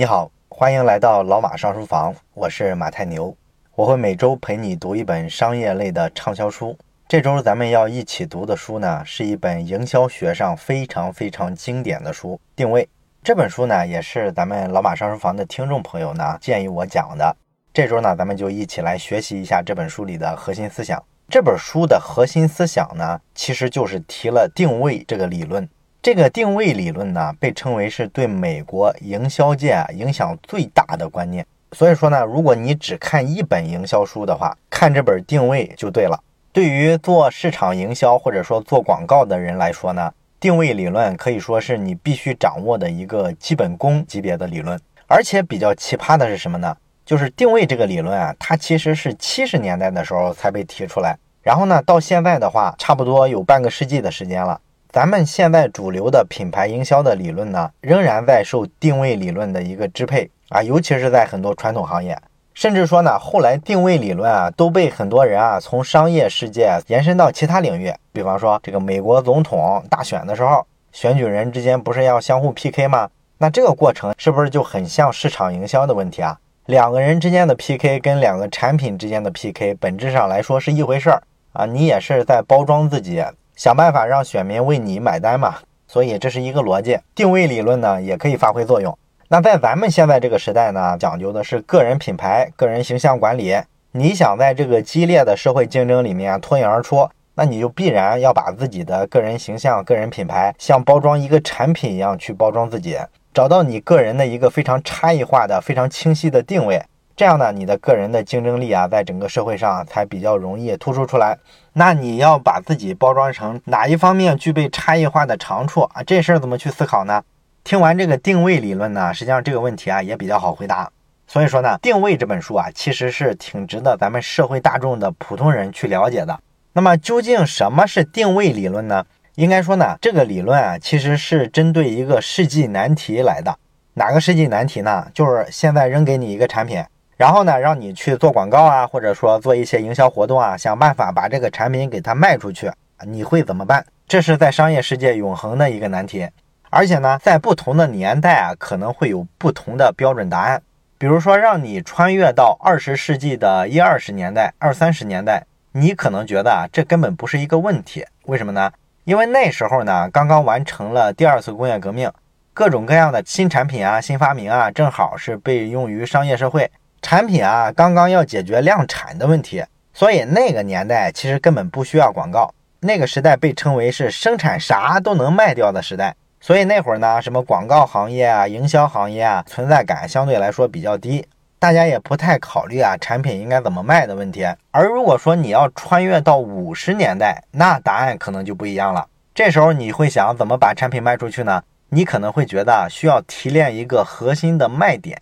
你好，欢迎来到老马上书房，我是马太牛，我会每周陪你读一本商业类的畅销书。这周咱们要一起读的书呢，是一本营销学上非常非常经典的书《定位》。这本书呢，也是咱们老马上书房的听众朋友呢建议我讲的。这周呢，咱们就一起来学习一下这本书里的核心思想。这本书的核心思想呢，其实就是提了定位这个理论。这个定位理论呢，被称为是对美国营销界影响最大的观念。所以说呢，如果你只看一本营销书的话，看这本定位就对了。对于做市场营销或者说做广告的人来说呢，定位理论可以说是你必须掌握的一个基本功级别的理论。而且比较奇葩的是什么呢？就是定位这个理论啊，它其实是七十年代的时候才被提出来，然后呢，到现在的话，差不多有半个世纪的时间了。咱们现在主流的品牌营销的理论呢，仍然在受定位理论的一个支配啊，尤其是在很多传统行业，甚至说呢，后来定位理论啊都被很多人啊从商业世界延伸到其他领域，比方说这个美国总统大选的时候，选举人之间不是要相互 PK 吗？那这个过程是不是就很像市场营销的问题啊？两个人之间的 PK 跟两个产品之间的 PK 本质上来说是一回事儿啊，你也是在包装自己。想办法让选民为你买单嘛，所以这是一个逻辑。定位理论呢也可以发挥作用。那在咱们现在这个时代呢，讲究的是个人品牌、个人形象管理。你想在这个激烈的社会竞争里面脱颖而出，那你就必然要把自己的个人形象、个人品牌像包装一个产品一样去包装自己，找到你个人的一个非常差异化的、非常清晰的定位。这样呢，你的个人的竞争力啊，在整个社会上才比较容易突出出来。那你要把自己包装成哪一方面具备差异化的长处啊？这事儿怎么去思考呢？听完这个定位理论呢，实际上这个问题啊也比较好回答。所以说呢，定位这本书啊，其实是挺值得咱们社会大众的普通人去了解的。那么究竟什么是定位理论呢？应该说呢，这个理论啊，其实是针对一个世纪难题来的。哪个世纪难题呢？就是现在扔给你一个产品。然后呢，让你去做广告啊，或者说做一些营销活动啊，想办法把这个产品给它卖出去，你会怎么办？这是在商业世界永恒的一个难题。而且呢，在不同的年代啊，可能会有不同的标准答案。比如说，让你穿越到二十世纪的一二十年代、二三十年代，你可能觉得啊，这根本不是一个问题。为什么呢？因为那时候呢，刚刚完成了第二次工业革命，各种各样的新产品啊、新发明啊，正好是被用于商业社会。产品啊，刚刚要解决量产的问题，所以那个年代其实根本不需要广告。那个时代被称为是生产啥都能卖掉的时代，所以那会儿呢，什么广告行业啊、营销行业啊，存在感相对来说比较低，大家也不太考虑啊产品应该怎么卖的问题。而如果说你要穿越到五十年代，那答案可能就不一样了。这时候你会想怎么把产品卖出去呢？你可能会觉得需要提炼一个核心的卖点。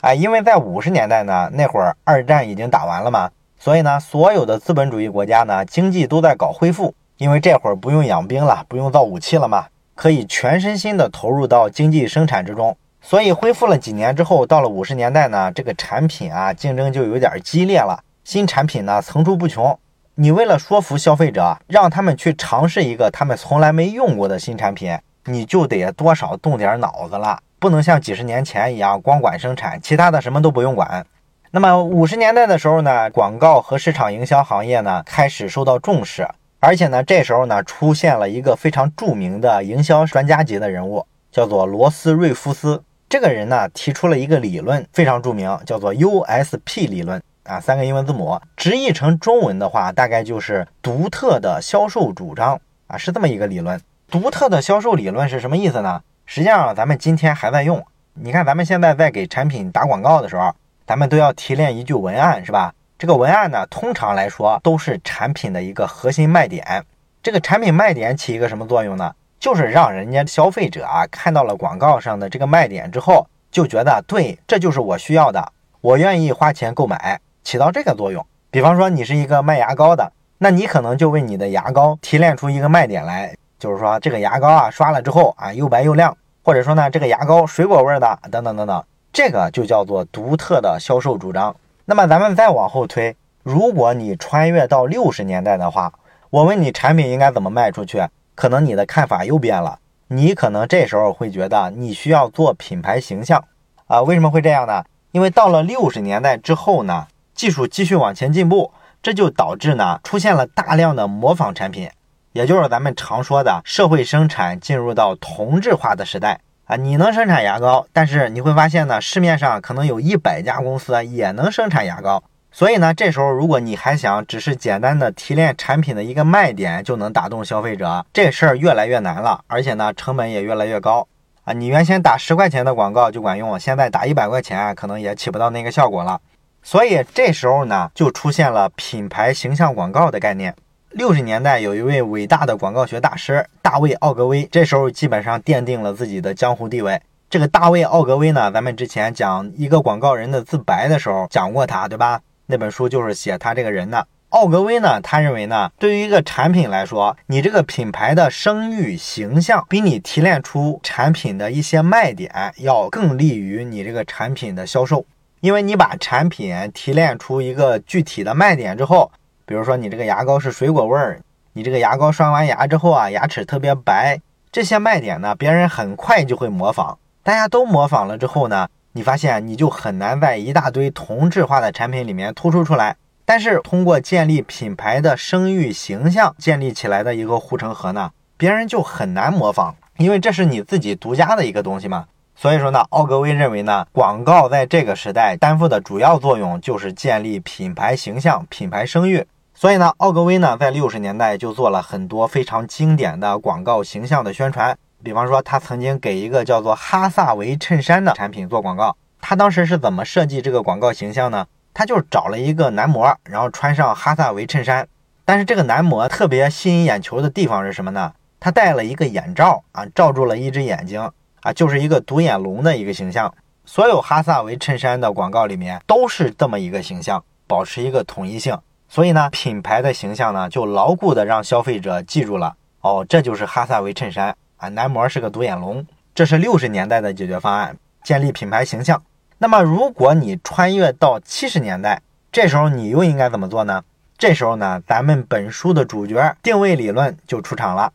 啊，因为在五十年代呢，那会儿二战已经打完了嘛，所以呢，所有的资本主义国家呢，经济都在搞恢复，因为这会儿不用养兵了，不用造武器了嘛，可以全身心的投入到经济生产之中。所以恢复了几年之后，到了五十年代呢，这个产品啊，竞争就有点激烈了，新产品呢层出不穷。你为了说服消费者，让他们去尝试一个他们从来没用过的新产品，你就得多少动点脑子了。不能像几十年前一样光管生产，其他的什么都不用管。那么五十年代的时候呢，广告和市场营销行业呢开始受到重视，而且呢，这时候呢出现了一个非常著名的营销专家级的人物，叫做罗斯瑞夫斯。这个人呢提出了一个理论，非常著名，叫做 USP 理论啊，三个英文字母，直译成中文的话，大概就是独特的销售主张啊，是这么一个理论。独特的销售理论是什么意思呢？实际上，咱们今天还在用。你看，咱们现在在给产品打广告的时候，咱们都要提炼一句文案，是吧？这个文案呢，通常来说都是产品的一个核心卖点。这个产品卖点起一个什么作用呢？就是让人家消费者啊看到了广告上的这个卖点之后，就觉得对，这就是我需要的，我愿意花钱购买，起到这个作用。比方说，你是一个卖牙膏的，那你可能就为你的牙膏提炼出一个卖点来。就是说，这个牙膏啊，刷了之后啊，又白又亮，或者说呢，这个牙膏水果味的，等等等等，这个就叫做独特的销售主张。那么咱们再往后推，如果你穿越到六十年代的话，我问你产品应该怎么卖出去，可能你的看法又变了。你可能这时候会觉得你需要做品牌形象啊，为什么会这样呢？因为到了六十年代之后呢，技术继续往前进步，这就导致呢出现了大量的模仿产品，也就是咱们常说的社会生产进入到同质化的时代啊。你能生产牙膏，但是你会发现呢，市面上可能有一百家公司也能生产牙膏。所以呢，这时候如果你还想只是简单的提炼产品的一个卖点就能打动消费者，这事儿越来越难了，而且呢，成本也越来越高啊！你原先打十块钱的广告就管用，现在打一百块钱可能也起不到那个效果了。所以这时候呢，就出现了品牌形象广告的概念。六十年代有一位伟大的广告学大师大卫·奥格威，这时候基本上奠定了自己的江湖地位。这个大卫·奥格威呢，咱们之前讲一个广告人的自白的时候讲过他，对吧？那本书就是写他这个人的。奥格威呢，他认为呢，对于一个产品来说，你这个品牌的声誉形象，比你提炼出产品的一些卖点要更利于你这个产品的销售。因为你把产品提炼出一个具体的卖点之后，比如说你这个牙膏是水果味儿，你这个牙膏刷完牙之后啊，牙齿特别白，这些卖点呢，别人很快就会模仿。大家都模仿了之后呢？你发现你就很难在一大堆同质化的产品里面突出出来，但是通过建立品牌的声誉形象建立起来的一个护城河呢，别人就很难模仿，因为这是你自己独家的一个东西嘛。所以说呢，奥格威认为呢，广告在这个时代担负的主要作用就是建立品牌形象、品牌声誉。所以呢，奥格威呢在六十年代就做了很多非常经典的广告形象的宣传。比方说，他曾经给一个叫做哈萨维衬衫的产品做广告。他当时是怎么设计这个广告形象呢？他就找了一个男模，然后穿上哈萨维衬衫。但是这个男模特别吸引眼球的地方是什么呢？他戴了一个眼罩啊，罩住了一只眼睛啊，就是一个独眼龙的一个形象。所有哈萨维衬衫的广告里面都是这么一个形象，保持一个统一性。所以呢，品牌的形象呢，就牢固的让消费者记住了。哦，这就是哈萨维衬衫。啊，男模是个独眼龙，这是六十年代的解决方案，建立品牌形象。那么，如果你穿越到七十年代，这时候你又应该怎么做呢？这时候呢，咱们本书的主角定位理论就出场了。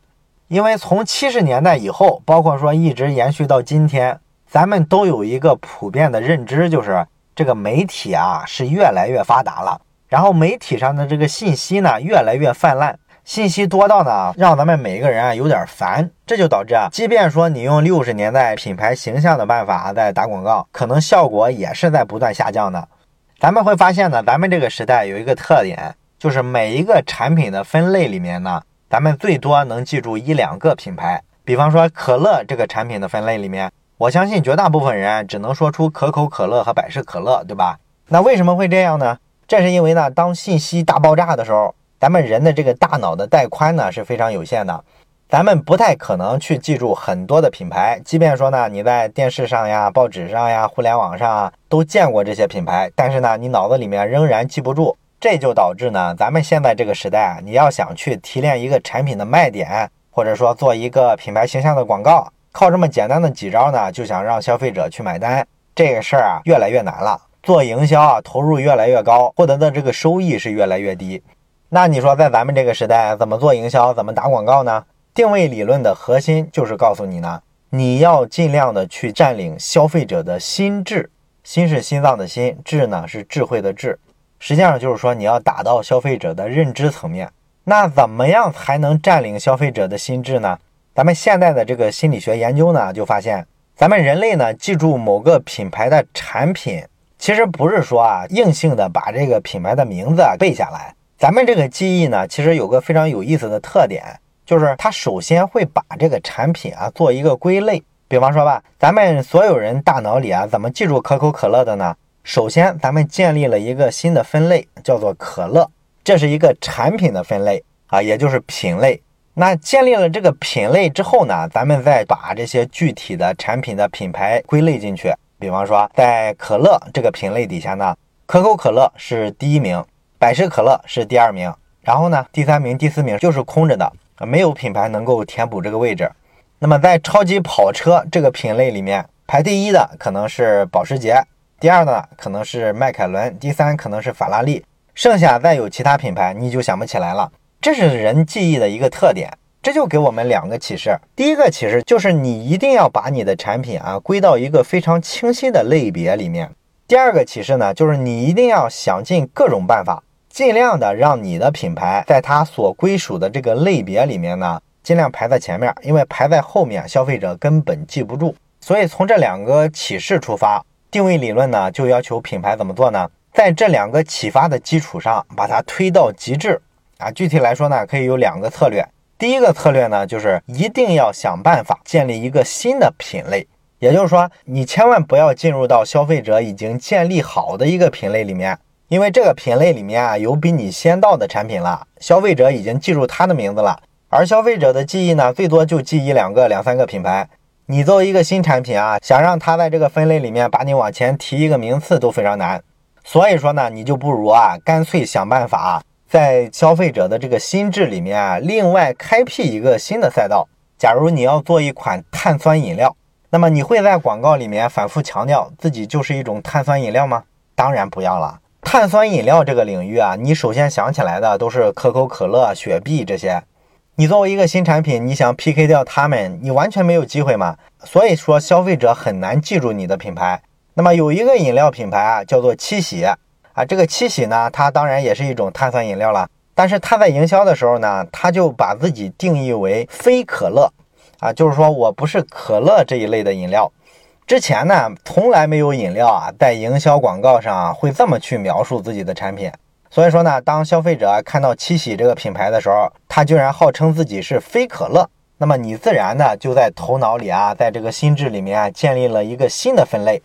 因为从七十年代以后，包括说一直延续到今天，咱们都有一个普遍的认知，就是这个媒体啊是越来越发达了，然后媒体上的这个信息呢越来越泛滥。信息多到呢，让咱们每一个人啊有点烦，这就导致啊，即便说你用六十年代品牌形象的办法在打广告，可能效果也是在不断下降的。咱们会发现呢，咱们这个时代有一个特点，就是每一个产品的分类里面呢，咱们最多能记住一两个品牌。比方说可乐这个产品的分类里面，我相信绝大部分人只能说出可口可乐和百事可乐，对吧？那为什么会这样呢？这是因为呢，当信息大爆炸的时候。咱们人的这个大脑的带宽呢是非常有限的，咱们不太可能去记住很多的品牌。即便说呢，你在电视上呀、报纸上呀、互联网上啊都见过这些品牌，但是呢，你脑子里面仍然记不住。这就导致呢，咱们现在这个时代啊，你要想去提炼一个产品的卖点，或者说做一个品牌形象的广告，靠这么简单的几招呢，就想让消费者去买单，这个事儿啊越来越难了。做营销啊，投入越来越高，获得的这个收益是越来越低。那你说，在咱们这个时代，怎么做营销，怎么打广告呢？定位理论的核心就是告诉你呢，你要尽量的去占领消费者的心智，心是心脏的心，智呢是智慧的智，实际上就是说你要打到消费者的认知层面。那怎么样才能占领消费者的心智呢？咱们现在的这个心理学研究呢，就发现，咱们人类呢记住某个品牌的产品，其实不是说啊硬性的把这个品牌的名字背下来。咱们这个记忆呢，其实有个非常有意思的特点，就是它首先会把这个产品啊做一个归类。比方说吧，咱们所有人大脑里啊怎么记住可口可乐的呢？首先，咱们建立了一个新的分类，叫做可乐，这是一个产品的分类啊，也就是品类。那建立了这个品类之后呢，咱们再把这些具体的产品的品牌归类进去。比方说，在可乐这个品类底下呢，可口可乐是第一名。百事可乐是第二名，然后呢，第三名、第四名就是空着的，没有品牌能够填补这个位置。那么在超级跑车这个品类里面，排第一的可能是保时捷，第二呢可能是迈凯伦，第三可能是法拉利，剩下再有其他品牌你就想不起来了。这是人记忆的一个特点，这就给我们两个启示。第一个启示就是你一定要把你的产品啊归到一个非常清晰的类别里面。第二个启示呢，就是你一定要想尽各种办法，尽量的让你的品牌在它所归属的这个类别里面呢，尽量排在前面，因为排在后面消费者根本记不住。所以从这两个启示出发，定位理论呢就要求品牌怎么做呢？在这两个启发的基础上，把它推到极致啊。具体来说呢，可以有两个策略。第一个策略呢，就是一定要想办法建立一个新的品类。也就是说，你千万不要进入到消费者已经建立好的一个品类里面，因为这个品类里面啊有比你先到的产品了，消费者已经记住它的名字了，而消费者的记忆呢，最多就记一两个、两三个品牌。你作为一个新产品啊，想让它在这个分类里面把你往前提一个名次都非常难。所以说呢，你就不如啊，干脆想办法在消费者的这个心智里面啊，另外开辟一个新的赛道。假如你要做一款碳酸饮料。那么你会在广告里面反复强调自己就是一种碳酸饮料吗？当然不要了。碳酸饮料这个领域啊，你首先想起来的都是可口可乐、雪碧这些。你作为一个新产品，你想 PK 掉他们，你完全没有机会嘛。所以说，消费者很难记住你的品牌。那么有一个饮料品牌啊，叫做七喜啊，这个七喜呢，它当然也是一种碳酸饮料了。但是它在营销的时候呢，它就把自己定义为非可乐。啊，就是说我不是可乐这一类的饮料。之前呢，从来没有饮料啊，在营销广告上会这么去描述自己的产品。所以说呢，当消费者看到七喜这个品牌的时候，他居然号称自己是非可乐，那么你自然呢就在头脑里啊，在这个心智里面啊，建立了一个新的分类。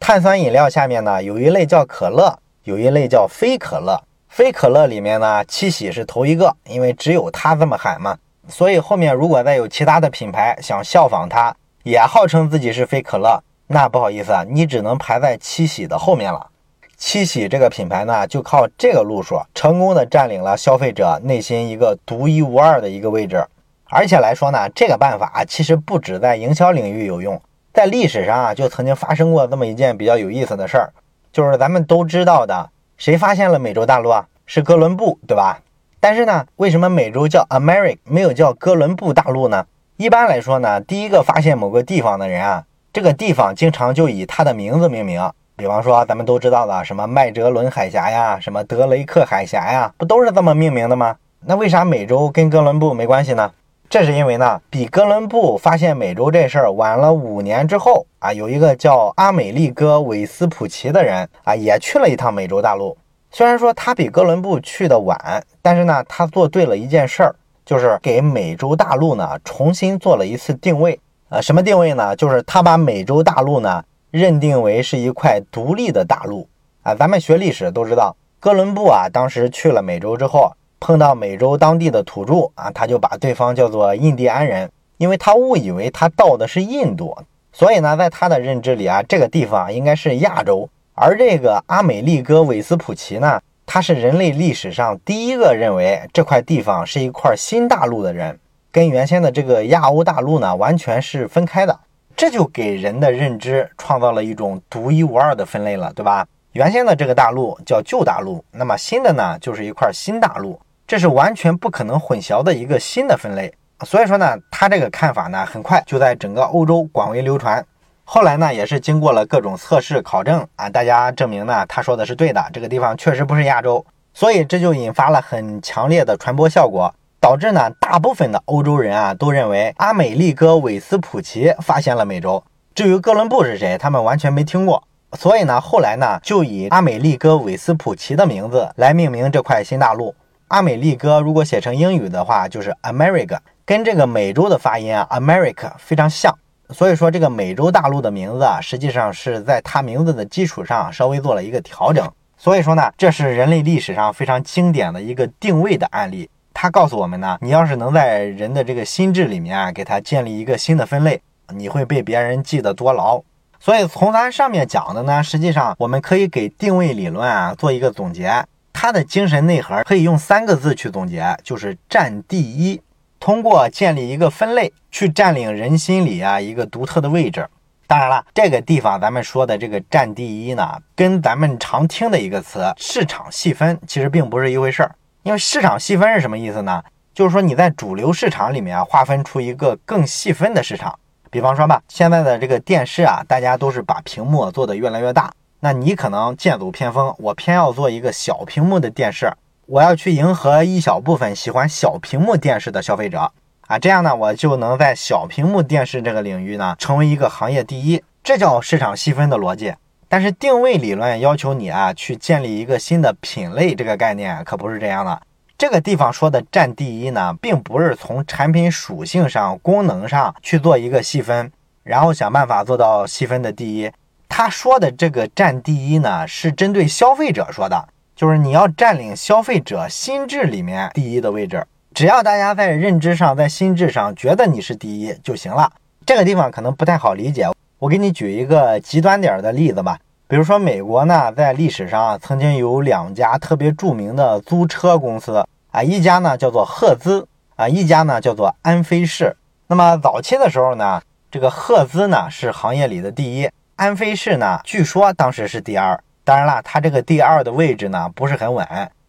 碳酸饮料下面呢，有一类叫可乐，有一类叫非可乐。非可乐里面呢，七喜是头一个，因为只有他这么喊嘛。所以后面如果再有其他的品牌想效仿它，也号称自己是非可乐，那不好意思啊，你只能排在七喜的后面了。七喜这个品牌呢，就靠这个路数，成功的占领了消费者内心一个独一无二的一个位置。而且来说呢，这个办法其实不止在营销领域有用，在历史上啊，就曾经发生过这么一件比较有意思的事儿，就是咱们都知道的，谁发现了美洲大陆啊？是哥伦布，对吧？但是呢，为什么美洲叫 America 没有叫哥伦布大陆呢？一般来说呢，第一个发现某个地方的人啊，这个地方经常就以他的名字命名。比方说，咱们都知道的什么麦哲伦海峡呀，什么德雷克海峡呀，不都是这么命名的吗？那为啥美洲跟哥伦布没关系呢？这是因为呢，比哥伦布发现美洲这事儿晚了五年之后啊，有一个叫阿美利哥韦斯普奇的人啊，也去了一趟美洲大陆。虽然说他比哥伦布去的晚，但是呢，他做对了一件事儿，就是给美洲大陆呢重新做了一次定位。呃，什么定位呢？就是他把美洲大陆呢认定为是一块独立的大陆。啊，咱们学历史都知道，哥伦布啊当时去了美洲之后，碰到美洲当地的土著啊，他就把对方叫做印第安人，因为他误以为他到的是印度，所以呢，在他的认知里啊，这个地方应该是亚洲。而这个阿美利哥韦斯普奇呢，他是人类历史上第一个认为这块地方是一块新大陆的人，跟原先的这个亚欧大陆呢完全是分开的，这就给人的认知创造了一种独一无二的分类了，对吧？原先的这个大陆叫旧大陆，那么新的呢就是一块新大陆，这是完全不可能混淆的一个新的分类。所以说呢，他这个看法呢，很快就在整个欧洲广为流传。后来呢，也是经过了各种测试考证啊，大家证明呢，他说的是对的，这个地方确实不是亚洲，所以这就引发了很强烈的传播效果，导致呢，大部分的欧洲人啊都认为阿美利哥韦斯普奇发现了美洲。至于哥伦布是谁，他们完全没听过。所以呢，后来呢，就以阿美利哥韦斯普奇的名字来命名这块新大陆。阿美利哥如果写成英语的话，就是 America，跟这个美洲的发音啊，America 非常像。所以说，这个美洲大陆的名字啊，实际上是在它名字的基础上稍微做了一个调整。所以说呢，这是人类历史上非常经典的一个定位的案例。它告诉我们呢，你要是能在人的这个心智里面啊，给它建立一个新的分类，你会被别人记得多牢。所以从咱上面讲的呢，实际上我们可以给定位理论啊做一个总结。它的精神内核可以用三个字去总结，就是占第一。通过建立一个分类，去占领人心里啊一个独特的位置。当然了，这个地方咱们说的这个占第一呢，跟咱们常听的一个词“市场细分”其实并不是一回事儿。因为市场细分是什么意思呢？就是说你在主流市场里面划分出一个更细分的市场。比方说吧，现在的这个电视啊，大家都是把屏幕做得越来越大，那你可能剑走偏锋，我偏要做一个小屏幕的电视，我要去迎合一小部分喜欢小屏幕电视的消费者啊，这样呢，我就能在小屏幕电视这个领域呢，成为一个行业第一，这叫市场细分的逻辑。但是定位理论要求你啊，去建立一个新的品类，这个概念可不是这样的。这个地方说的占第一呢，并不是从产品属性上、功能上去做一个细分，然后想办法做到细分的第一。他说的这个占第一呢，是针对消费者说的，就是你要占领消费者心智里面第一的位置。只要大家在认知上、在心智上觉得你是第一就行了。这个地方可能不太好理解。我给你举一个极端点的例子吧，比如说美国呢，在历史上曾经有两家特别著名的租车公司啊，一家呢叫做赫兹啊，一家呢叫做安飞士。那么早期的时候呢，这个赫兹呢是行业里的第一，安飞士呢据说当时是第二。当然了，它这个第二的位置呢不是很稳，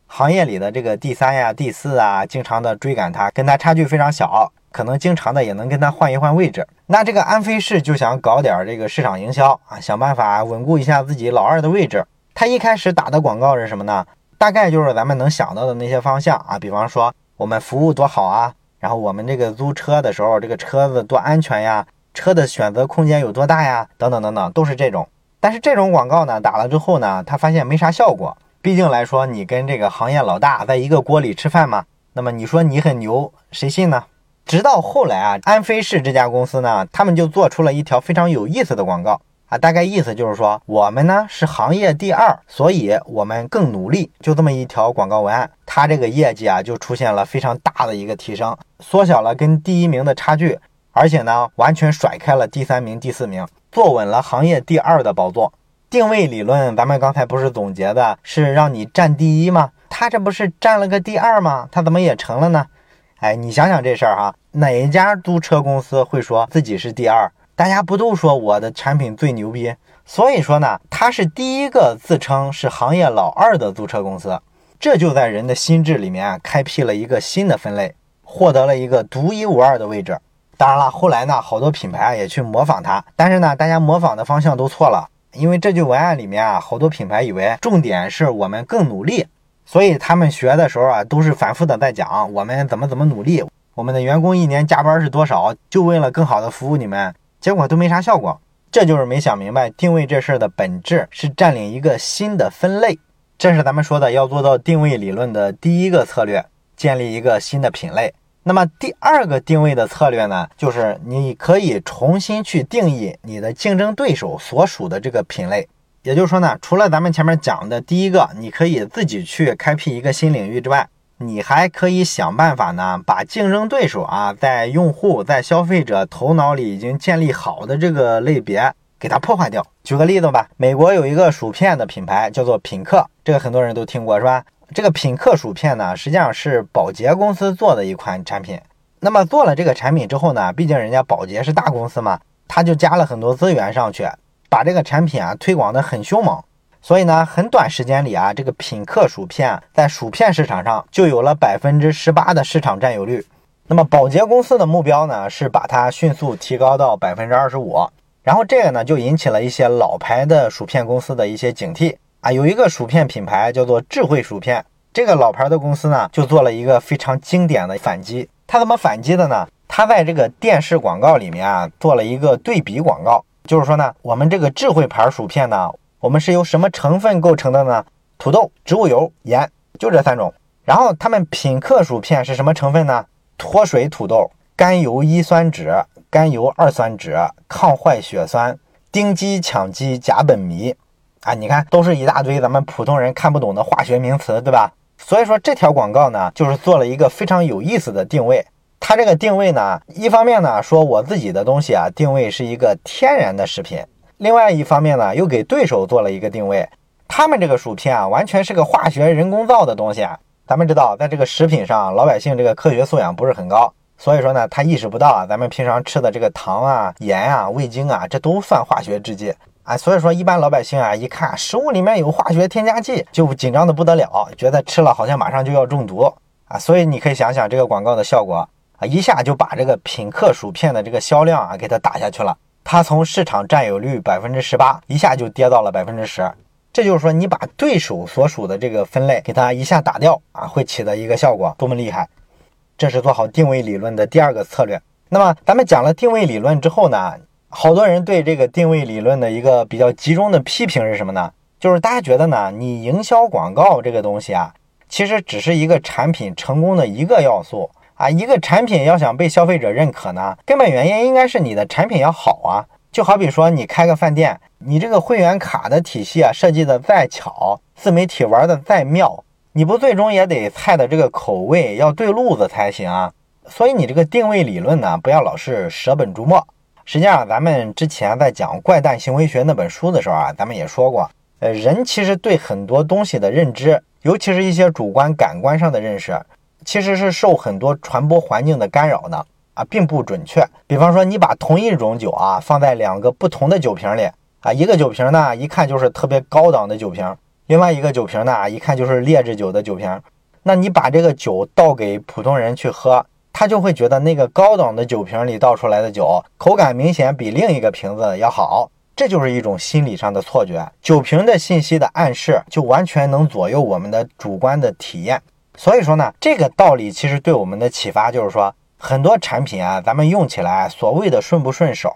行业里的这个第三呀、第四啊，经常的追赶它，跟它差距非常小。可能经常的也能跟它换一换位置。那这个安飞士就想搞点这个市场营销啊，想办法稳固一下自己老二的位置。他一开始打的广告是什么呢？大概就是咱们能想到的那些方向啊，比方说我们服务多好啊，然后我们这个租车的时候这个车子多安全呀，车的选择空间有多大呀，等等等等，都是这种。但是这种广告呢，打了之后呢，他发现没啥效果。毕竟来说，你跟这个行业老大在一个锅里吃饭嘛，那么你说你很牛，谁信呢？直到后来啊，安飞士这家公司呢，他们就做出了一条非常有意思的广告啊，大概意思就是说，我们呢是行业第二，所以我们更努力，就这么一条广告文案，它这个业绩啊就出现了非常大的一个提升，缩小了跟第一名的差距，而且呢完全甩开了第三名、第四名，坐稳了行业第二的宝座。定位理论，咱们刚才不是总结的是让你占第一吗？他这不是占了个第二吗？他怎么也成了呢？哎，你想想这事儿哈，哪一家租车公司会说自己是第二？大家不都说我的产品最牛逼？所以说呢，他是第一个自称是行业老二的租车公司，这就在人的心智里面开辟了一个新的分类，获得了一个独一无二的位置。当然了，后来呢，好多品牌啊也去模仿它，但是呢，大家模仿的方向都错了，因为这句文案里面啊，好多品牌以为重点是我们更努力。所以他们学的时候啊，都是反复的在讲我们怎么怎么努力，我们的员工一年加班是多少，就为了更好的服务你们，结果都没啥效果。这就是没想明白定位这事儿的本质是占领一个新的分类，这是咱们说的要做到定位理论的第一个策略，建立一个新的品类。那么第二个定位的策略呢，就是你可以重新去定义你的竞争对手所属的这个品类。也就是说呢，除了咱们前面讲的第一个，你可以自己去开辟一个新领域之外，你还可以想办法呢，把竞争对手啊，在用户在消费者头脑里已经建立好的这个类别给它破坏掉。举个例子吧，美国有一个薯片的品牌叫做品客，这个很多人都听过是吧？这个品客薯片呢，实际上是宝洁公司做的一款产品。那么做了这个产品之后呢，毕竟人家宝洁是大公司嘛，他就加了很多资源上去。把这个产品啊推广的很凶猛，所以呢，很短时间里啊，这个品客薯片在薯片市场上就有了百分之十八的市场占有率。那么宝洁公司的目标呢，是把它迅速提高到百分之二十五。然后这个呢，就引起了一些老牌的薯片公司的一些警惕啊。有一个薯片品牌叫做智慧薯片，这个老牌的公司呢，就做了一个非常经典的反击。它怎么反击的呢？它在这个电视广告里面啊，做了一个对比广告。就是说呢，我们这个智慧牌薯片呢，我们是由什么成分构成的呢？土豆、植物油、盐，就这三种。然后他们品客薯片是什么成分呢？脱水土豆、甘油一酸酯、甘油二酸酯、抗坏血酸、丁基羟基甲苯醚。啊，你看，都是一大堆咱们普通人看不懂的化学名词，对吧？所以说这条广告呢，就是做了一个非常有意思的定位。它这个定位呢，一方面呢说我自己的东西啊，定位是一个天然的食品；另外一方面呢，又给对手做了一个定位，他们这个薯片啊，完全是个化学人工造的东西啊。咱们知道，在这个食品上，老百姓这个科学素养不是很高，所以说呢，他意识不到啊，咱们平常吃的这个糖啊、盐啊、味精啊，这都算化学制剂啊。所以说，一般老百姓啊，一看食物里面有化学添加剂，就紧张的不得了，觉得吃了好像马上就要中毒。啊，所以你可以想想这个广告的效果啊，一下就把这个品客薯片的这个销量啊给它打下去了。它从市场占有率百分之十八一下就跌到了百分之十，这就是说你把对手所属的这个分类给它一下打掉啊，会起的一个效果多么厉害！这是做好定位理论的第二个策略。那么咱们讲了定位理论之后呢，好多人对这个定位理论的一个比较集中的批评是什么呢？就是大家觉得呢，你营销广告这个东西啊，其实只是一个产品成功的一个要素。啊，一个产品要想被消费者认可呢，根本原因应该是你的产品要好啊。就好比说你开个饭店，你这个会员卡的体系啊设计的再巧，自媒体玩的再妙，你不最终也得菜的这个口味要对路子才行啊。所以你这个定位理论呢，不要老是舍本逐末。实际上，咱们之前在讲《怪诞行为学》那本书的时候啊，咱们也说过，呃，人其实对很多东西的认知，尤其是一些主观感官上的认识。其实是受很多传播环境的干扰的啊，并不准确。比方说，你把同一种酒啊放在两个不同的酒瓶里啊，一个酒瓶呢一看就是特别高档的酒瓶，另外一个酒瓶呢一看就是劣质酒的酒瓶。那你把这个酒倒给普通人去喝，他就会觉得那个高档的酒瓶里倒出来的酒口感明显比另一个瓶子要好，这就是一种心理上的错觉。酒瓶的信息的暗示就完全能左右我们的主观的体验。所以说呢，这个道理其实对我们的启发就是说，很多产品啊，咱们用起来所谓的顺不顺手，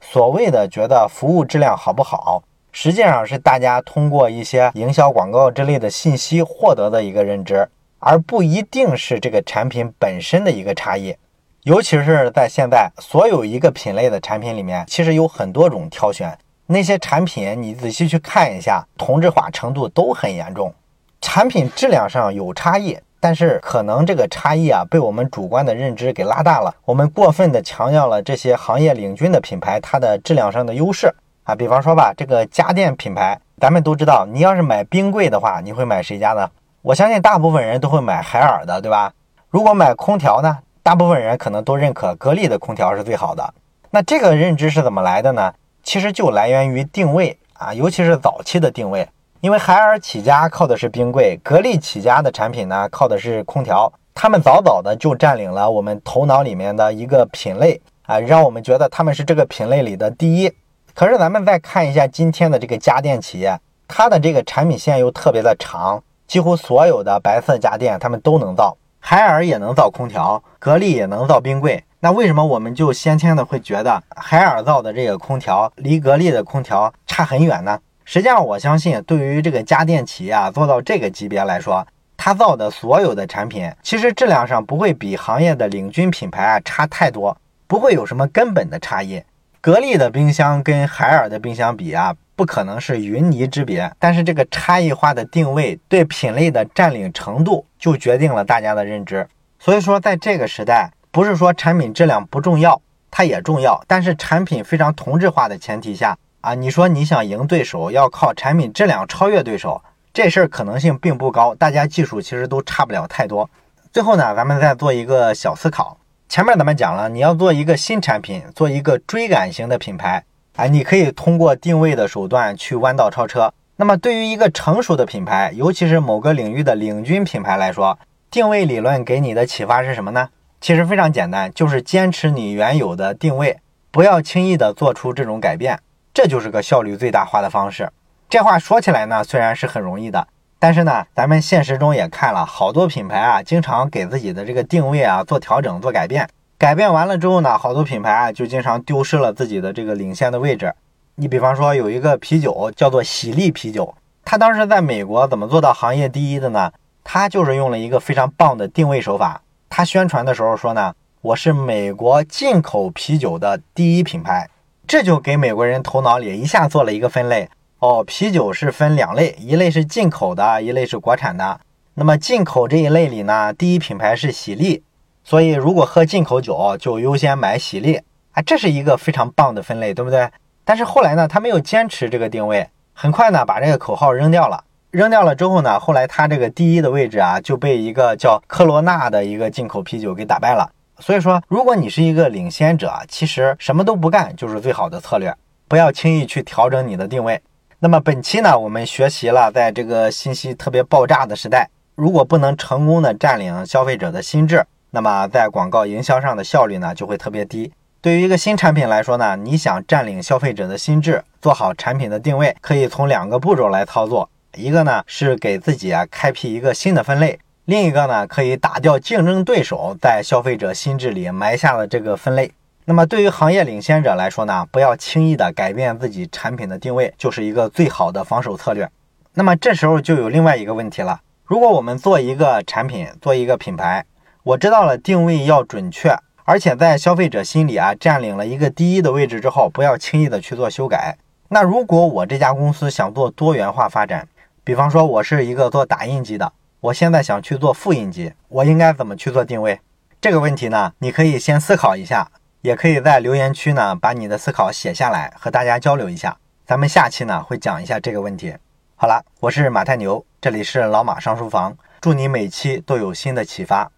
所谓的觉得服务质量好不好，实际上是大家通过一些营销广告之类的信息获得的一个认知，而不一定是这个产品本身的一个差异。尤其是在现在，所有一个品类的产品里面，其实有很多种挑选，那些产品你仔细去看一下，同质化程度都很严重。产品质量上有差异，但是可能这个差异啊被我们主观的认知给拉大了。我们过分的强调了这些行业领军的品牌它的质量上的优势啊。比方说吧，这个家电品牌，咱们都知道，你要是买冰柜的话，你会买谁家的？我相信大部分人都会买海尔的，对吧？如果买空调呢，大部分人可能都认可格力的空调是最好的。那这个认知是怎么来的呢？其实就来源于定位啊，尤其是早期的定位。因为海尔起家靠的是冰柜，格力起家的产品呢靠的是空调，他们早早的就占领了我们头脑里面的一个品类啊，让我们觉得他们是这个品类里的第一。可是咱们再看一下今天的这个家电企业，它的这个产品线又特别的长，几乎所有的白色家电他们都能造，海尔也能造空调，格力也能造冰柜。那为什么我们就先天的会觉得海尔造的这个空调离格力的空调差很远呢？实际上，我相信，对于这个家电企业啊，做到这个级别来说，它造的所有的产品，其实质量上不会比行业的领军品牌啊差太多，不会有什么根本的差异。格力的冰箱跟海尔的冰箱比啊，不可能是云泥之别。但是这个差异化的定位对品类的占领程度，就决定了大家的认知。所以说，在这个时代，不是说产品质量不重要，它也重要，但是产品非常同质化的前提下。啊，你说你想赢对手，要靠产品质量超越对手，这事儿可能性并不高。大家技术其实都差不了太多。最后呢，咱们再做一个小思考。前面咱们讲了，你要做一个新产品，做一个追赶型的品牌，啊，你可以通过定位的手段去弯道超车。那么对于一个成熟的品牌，尤其是某个领域的领军品牌来说，定位理论给你的启发是什么呢？其实非常简单，就是坚持你原有的定位，不要轻易的做出这种改变。这就是个效率最大化的方式。这话说起来呢，虽然是很容易的，但是呢，咱们现实中也看了好多品牌啊，经常给自己的这个定位啊做调整、做改变。改变完了之后呢，好多品牌啊就经常丢失了自己的这个领先的位置。你比方说有一个啤酒叫做喜力啤酒，它当时在美国怎么做到行业第一的呢？它就是用了一个非常棒的定位手法。它宣传的时候说呢，我是美国进口啤酒的第一品牌。这就给美国人头脑里一下做了一个分类哦，啤酒是分两类，一类是进口的，一类是国产的。那么进口这一类里呢，第一品牌是喜力，所以如果喝进口酒就优先买喜力啊，这是一个非常棒的分类，对不对？但是后来呢，他没有坚持这个定位，很快呢把这个口号扔掉了。扔掉了之后呢，后来他这个第一的位置啊就被一个叫科罗娜的一个进口啤酒给打败了。所以说，如果你是一个领先者，其实什么都不干就是最好的策略，不要轻易去调整你的定位。那么本期呢，我们学习了在这个信息特别爆炸的时代，如果不能成功的占领消费者的心智，那么在广告营销上的效率呢就会特别低。对于一个新产品来说呢，你想占领消费者的心智，做好产品的定位，可以从两个步骤来操作。一个呢是给自己啊开辟一个新的分类，另一个呢可以打掉竞争对手在消费者心智里埋下的这个分类。那么对于行业领先者来说呢，不要轻易的改变自己产品的定位，就是一个最好的防守策略。那么这时候就有另外一个问题了。如果我们做一个产品，做一个品牌，我知道了定位要准确，而且在消费者心里啊占领了一个第一的位置之后，不要轻易的去做修改。那如果我这家公司想做多元化发展，比方说我是一个做打印机的，我现在想去做复印机，我应该怎么去做定位？这个问题呢，你可以先思考一下，也可以在留言区呢把你的思考写下来，和大家交流一下。咱们下期呢会讲一下这个问题。好了，我是马太牛，这里是老马上书房，祝你每期都有新的启发。